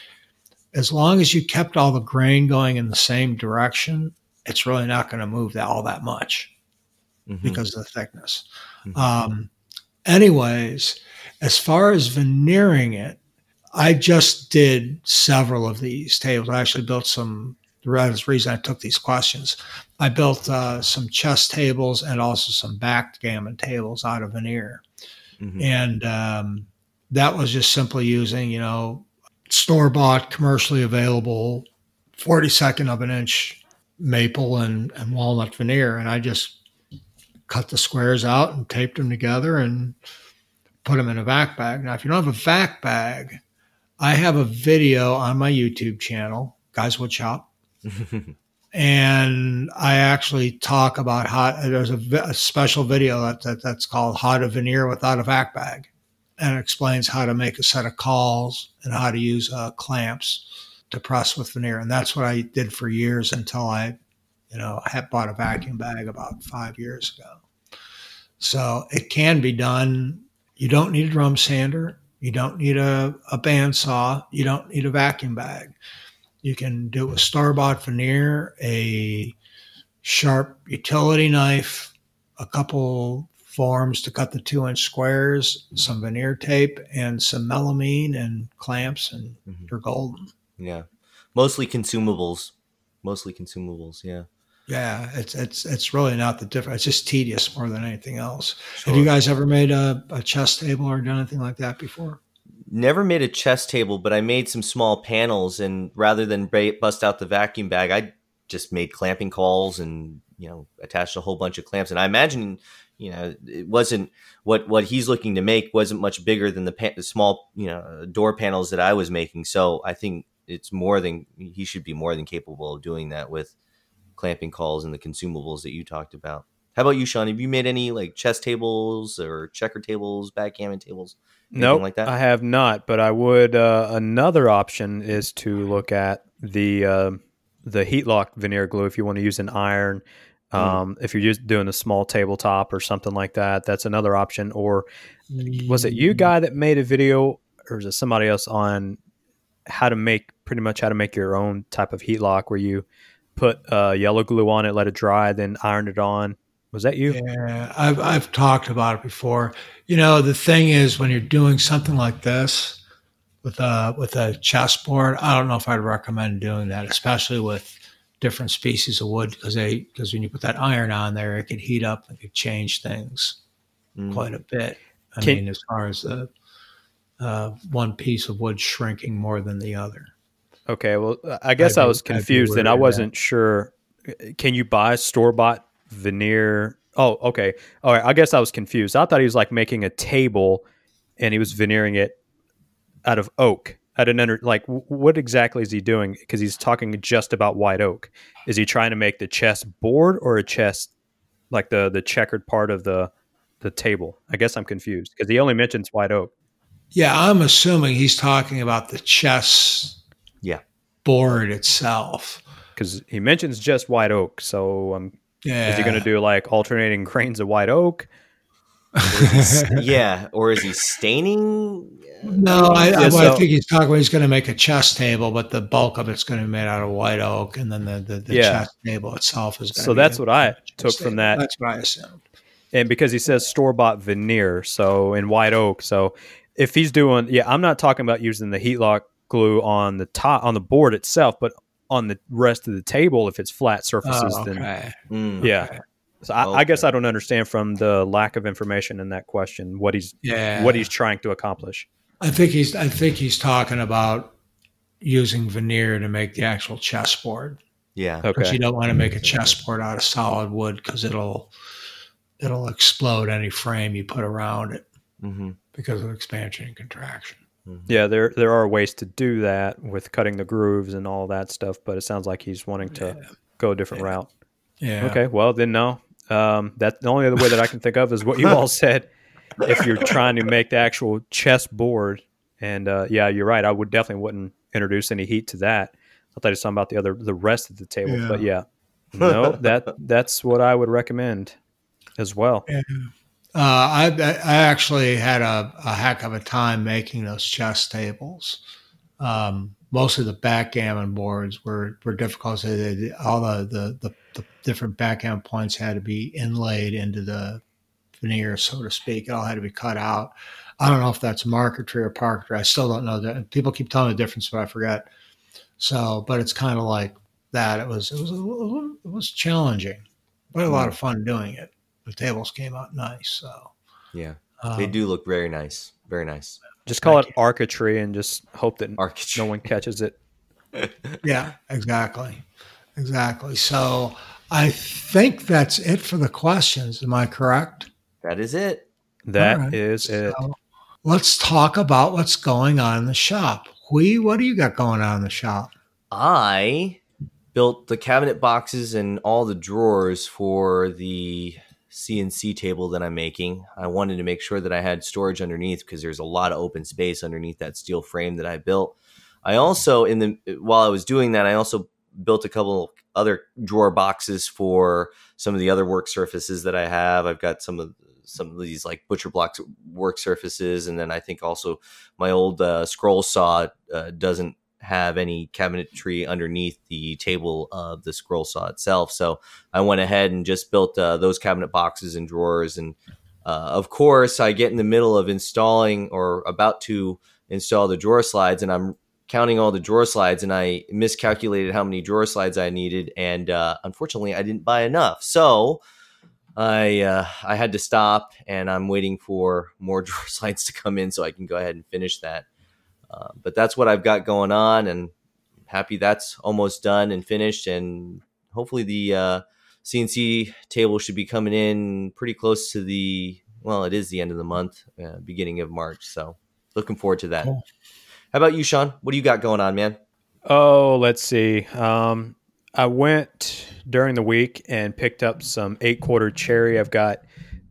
as long as you kept all the grain going in the same direction, it's really not going to move that all that much mm-hmm. because of the thickness. Mm-hmm. Um, anyways, as far as veneering it, I just did several of these tables. I actually built some. The reason I took these questions, I built uh, some chess tables and also some backgammon tables out of veneer, mm-hmm. and um, that was just simply using, you know, store bought, commercially available, 42nd of an inch maple and, and walnut veneer. And I just cut the squares out and taped them together and put them in a vac bag. Now, if you don't have a vac bag, I have a video on my YouTube channel, Guys Wood Shop. and I actually talk about how there's a, a special video that, that, that's called How to Veneer Without a Vac Bag and explains how to make a set of cauls and how to use uh, clamps to press with veneer. And that's what I did for years until I, you know, had bought a vacuum bag about five years ago. So it can be done. You don't need a drum sander. You don't need a, a bandsaw. You don't need a vacuum bag. You can do a store bought veneer, a sharp utility knife, a couple forms to cut the two inch squares, some veneer tape, and some melamine and clamps, and mm-hmm. you're golden. Yeah, mostly consumables. Mostly consumables. Yeah. Yeah, it's it's it's really not the difference. It's just tedious more than anything else. Sure. Have you guys ever made a, a chess table or done anything like that before? Never made a chess table, but I made some small panels, and rather than bust out the vacuum bag, I just made clamping cauls and you know attached a whole bunch of clamps. And I imagine you know it wasn't what what he's looking to make wasn't much bigger than the, pa- the small you know door panels that I was making. So I think it's more than he should be more than capable of doing that with clamping cauls and the consumables that you talked about. How about you, Sean? Have you made any like chess tables or checker tables, backgammon tables? No, nope, like that. I have not. But I would. Uh, another option is to look at the uh, the HeatLok veneer glue if you want to use an iron. Um, mm. If you're just doing a small tabletop or something like that, that's another option. Or was it you guy that made a video, or is it somebody else on how to make pretty much how to make your own type of HeatLok where you put uh, yellow glue on it, let it dry, then iron it on? Was that you? Yeah, I've I've talked about it before. You know, the thing is when you're doing something like this with a with a chessboard, I don't know if I'd recommend doing that, especially with different species of wood because they because when you put that iron on there, it could heat up and could change things mm. quite a bit. I Can, mean, as far as the uh, one piece of wood shrinking more than the other. Okay, well, I guess I'd I was be, confused, and I wasn't that. sure. Can you buy store bought veneer? Oh, okay. All right. I guess I was confused. I thought he was like making a table, and he was veneering it out of oak. I didn't under like what exactly is he doing? Because he's talking just about white oak. Is he trying to make the chess board or a chess like the the checkered part of the the table? I guess I'm confused because he only mentions white oak. Yeah, I'm assuming he's talking about the chess yeah board itself because he mentions just white oak. So um, yeah. is he going to do like alternating grains of white oak? yeah, or is he staining? No, I, yeah, I, so, I think he's talking. He's going to make a chess table, but the bulk of it's going to be made out of white oak, and then the the, the yeah. chess table itself is. Gonna So that's what I took from that. That's what I assumed. and because he says store bought veneer, so in white oak. So if he's doing, yeah, I'm not talking about using the HeatLok glue on the top on the board itself, but on the rest of the table if it's flat surfaces. Oh, Then. Mm. yeah. Okay. So I, I guess I don't understand from the lack of information in that question what he's Yeah. what he's trying to accomplish. I think he's I think he's talking about using veneer to make the actual chessboard. Yeah. Because Okay. you don't want to make a chessboard out of solid wood because it'll it'll explode any frame you put around it hmm because of expansion and contraction. Yeah, there there are ways to do that with cutting the grooves and all that stuff, but it sounds like he's wanting to go a different Yeah. route. Yeah. Okay, well then no. Um, that the only other way that I can think of is what you all said. If you're trying to make the actual chess board, and uh, yeah, you're right. I would definitely wouldn't introduce any heat to that. I thought he was talking about the other the rest of the table, Yeah. but yeah, no, that that's what I would recommend as well. Uh, I, I actually had a, a heck of a time making those chess tables. Um, most of the backgammon boards were, were difficult. So they, all the, the, the, the different backgammon points had to be inlaid into the veneer, so to speak. It all had to be cut out. I don't know if that's marquetry or parquetry. I still don't know that. People keep telling the difference, but I forget. So, but it's kind of like that. It was it was it was challenging, but a lot of fun doing it. The tables came out nice. So Yeah. um, They do look very nice. Very nice. Just call Thank it architry and just hope that Architecture. no one catches it. Yeah, exactly, exactly. So I think that's it for the questions. Am I correct? That is it. That is All right. it. So let's talk about what's going on in the shop. Huy, what do you got going on in the shop? I built the cabinet boxes and all the drawers for the CNC table that I'm making. I wanted to make sure that I had storage underneath because there's a lot of open space underneath that steel frame that I built. I also in the while I was doing that, I also built a couple other drawer boxes for some of the other work surfaces that I have. I've got some of some of these like butcher blocks work surfaces, and then I think also my old uh, scroll saw uh, doesn't have any cabinetry underneath the table of the scroll saw itself. So I went ahead and just built uh, those cabinet boxes and drawers. And uh, of course, I get in the middle of installing or about to install the drawer slides, and I'm counting all the drawer slides, and I miscalculated how many drawer slides I needed, and uh, unfortunately, I didn't buy enough. So I uh, I had to stop, and I'm waiting for more drawer slides to come in so I can go ahead and finish that. Uh, but that's what I've got going on, and happy that's almost done and finished. And hopefully, the uh, CNC table should be coming in pretty close to the well, it is the end of the month, uh, beginning of March. So looking forward to that. How about you, Sean? What do you got going on, man? Oh, let's see. Um, I went during the week and picked up some eight quarter cherry. I've got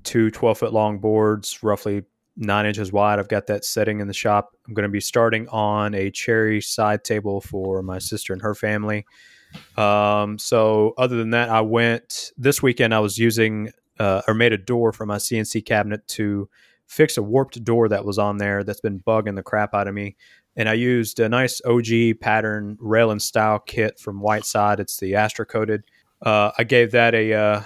two 12 foot long boards, roughly nine inches wide. I've got that setting in the shop. I'm going to be starting on a cherry side table for my sister and her family. Um, so, other than that, I went this weekend. I was using uh, or made a door for my CNC cabinet to fix a warped door that was on there that's been bugging the crap out of me and I used a nice ogee pattern rail and stile kit from Whiteside. It's the Astro coated. Uh, I gave that a uh,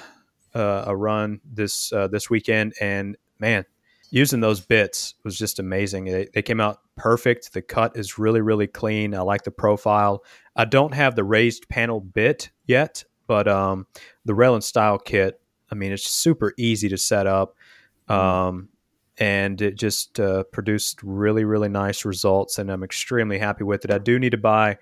uh, a run this uh, this weekend, and man, using those bits was just amazing. They, they came out perfect. The cut is really really clean. I like the profile. I don't have the raised panel bit yet, but um, the rail and stile kit. I mean, it's super easy to set up. Um, and it just uh, produced really really nice results and i'm extremely happy with it. I do need to buy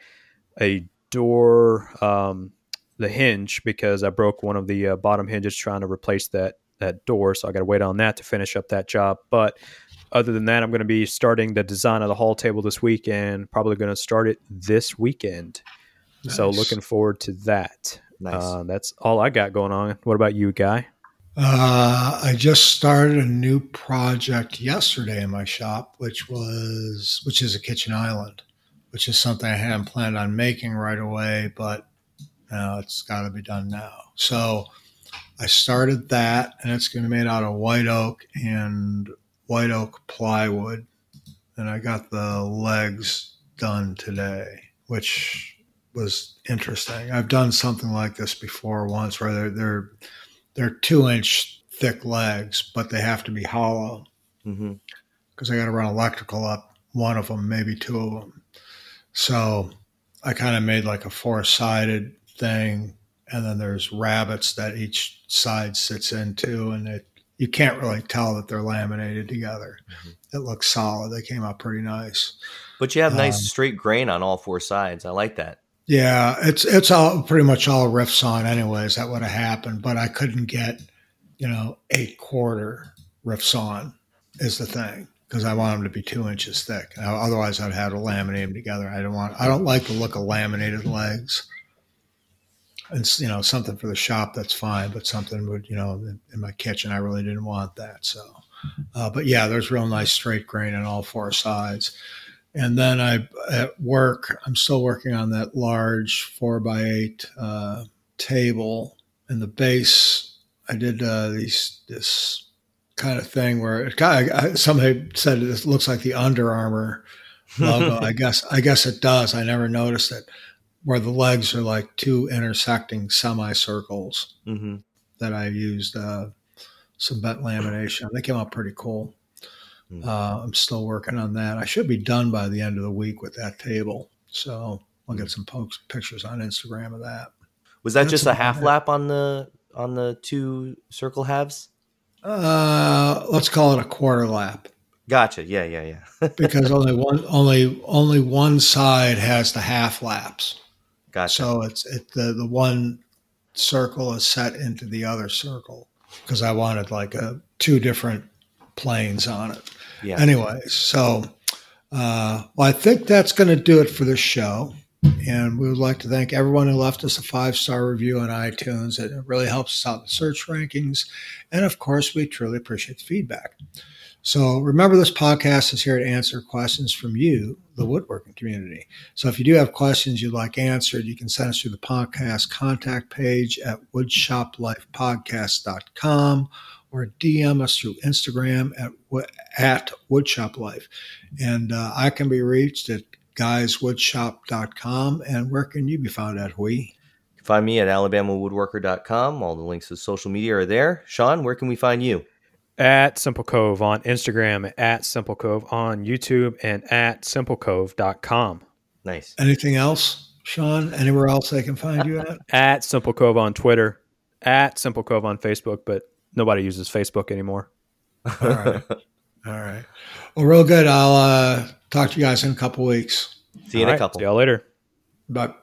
a door um, the hinge because i broke one of the uh, bottom hinges trying to replace that that door so i got to wait on that to finish up that job. But other than that i'm going to be starting the design of the hall table this week and probably going to start it this weekend. So looking forward to that. Nice. uh, that's all i got going on. What about you guy Uh, I just started a new project yesterday in my shop, which was which is a kitchen island, which is something I hadn't planned on making right away, but it's got to be done now. So I started that, and it's going to be made out of white oak and white oak plywood, and I got the legs done today, which was interesting. I've done something like this before once, where they're they're they're two inch thick legs, but they have to be hollow because mm-hmm. I got to run electrical up one of them, maybe two of them. So I kind of made like a four sided thing, and then there's rabbets that each side sits into, and it you can't really tell that they're laminated together. Mm-hmm. It looks solid. They came out pretty nice. But you have nice um, straight grain on all four sides. I like that. Yeah, it's it's all pretty much all rift sawn anyways. That would have happened, but I couldn't get, you know, eight quarter rift sawn is the thing because I want them to be two inches thick. Otherwise, I'd have to laminate them together. I don't want. I don't like the look of laminated legs. And you know, something for the shop that's fine, but something would you know in, in my kitchen, I really didn't want that. So, uh, but yeah, there's real nice straight grain on all four sides. And then I at work, I'm still working on that large four by eight uh, table. And the base, I did uh, these this kind of thing where it kind of, somebody said it looks like the Under Armour logo. I guess I guess it does. I never noticed it, where the legs are like two intersecting semicircles mm-hmm. that I used uh, some bent lamination. They came out pretty cool. Mm-hmm. Uh, I'm still working on that. I should be done by the end of the week with that table. So I'll get some pokes, pictures on Instagram of that. Was that That's just a half lap on the on the two circle halves? Uh, let's call it a quarter lap. Gotcha. Yeah, yeah, yeah. because only one only only one side has the half laps. Gotcha. So it's it the the one circle is set into the other circle because I wanted like a two different planes on it. Yeah. Anyways, so uh, well, I think that's going to do it for this show. And we would like to thank everyone who left us a five star review on iTunes. It really helps us out in the search rankings. And of course, we truly appreciate the feedback. So remember, this podcast is here to answer questions from you, the woodworking community. So if you do have questions you'd like answered, you can send us through the podcast contact page at woodshoplifepodcast.com or DM us through Instagram at, at Woodshop Life. And uh, I can be reached at guyswoodshop.com. And where can you be found at, Huy? Find me at alabamawoodworker.com. All the links to social media are there. Sean, where can we find you? At Simple Cove on Instagram, at Simple Cove on YouTube, and at simplecove.com. Nice. Anything else, Sean? Anywhere else I can find you at? at Simple Cove on Twitter, at Simple Cove on Facebook, but nobody uses Facebook anymore. All right. All right. Well, real good. I'll uh, talk to you guys in a couple weeks. See you All in right. a couple. See y'all later. Bye.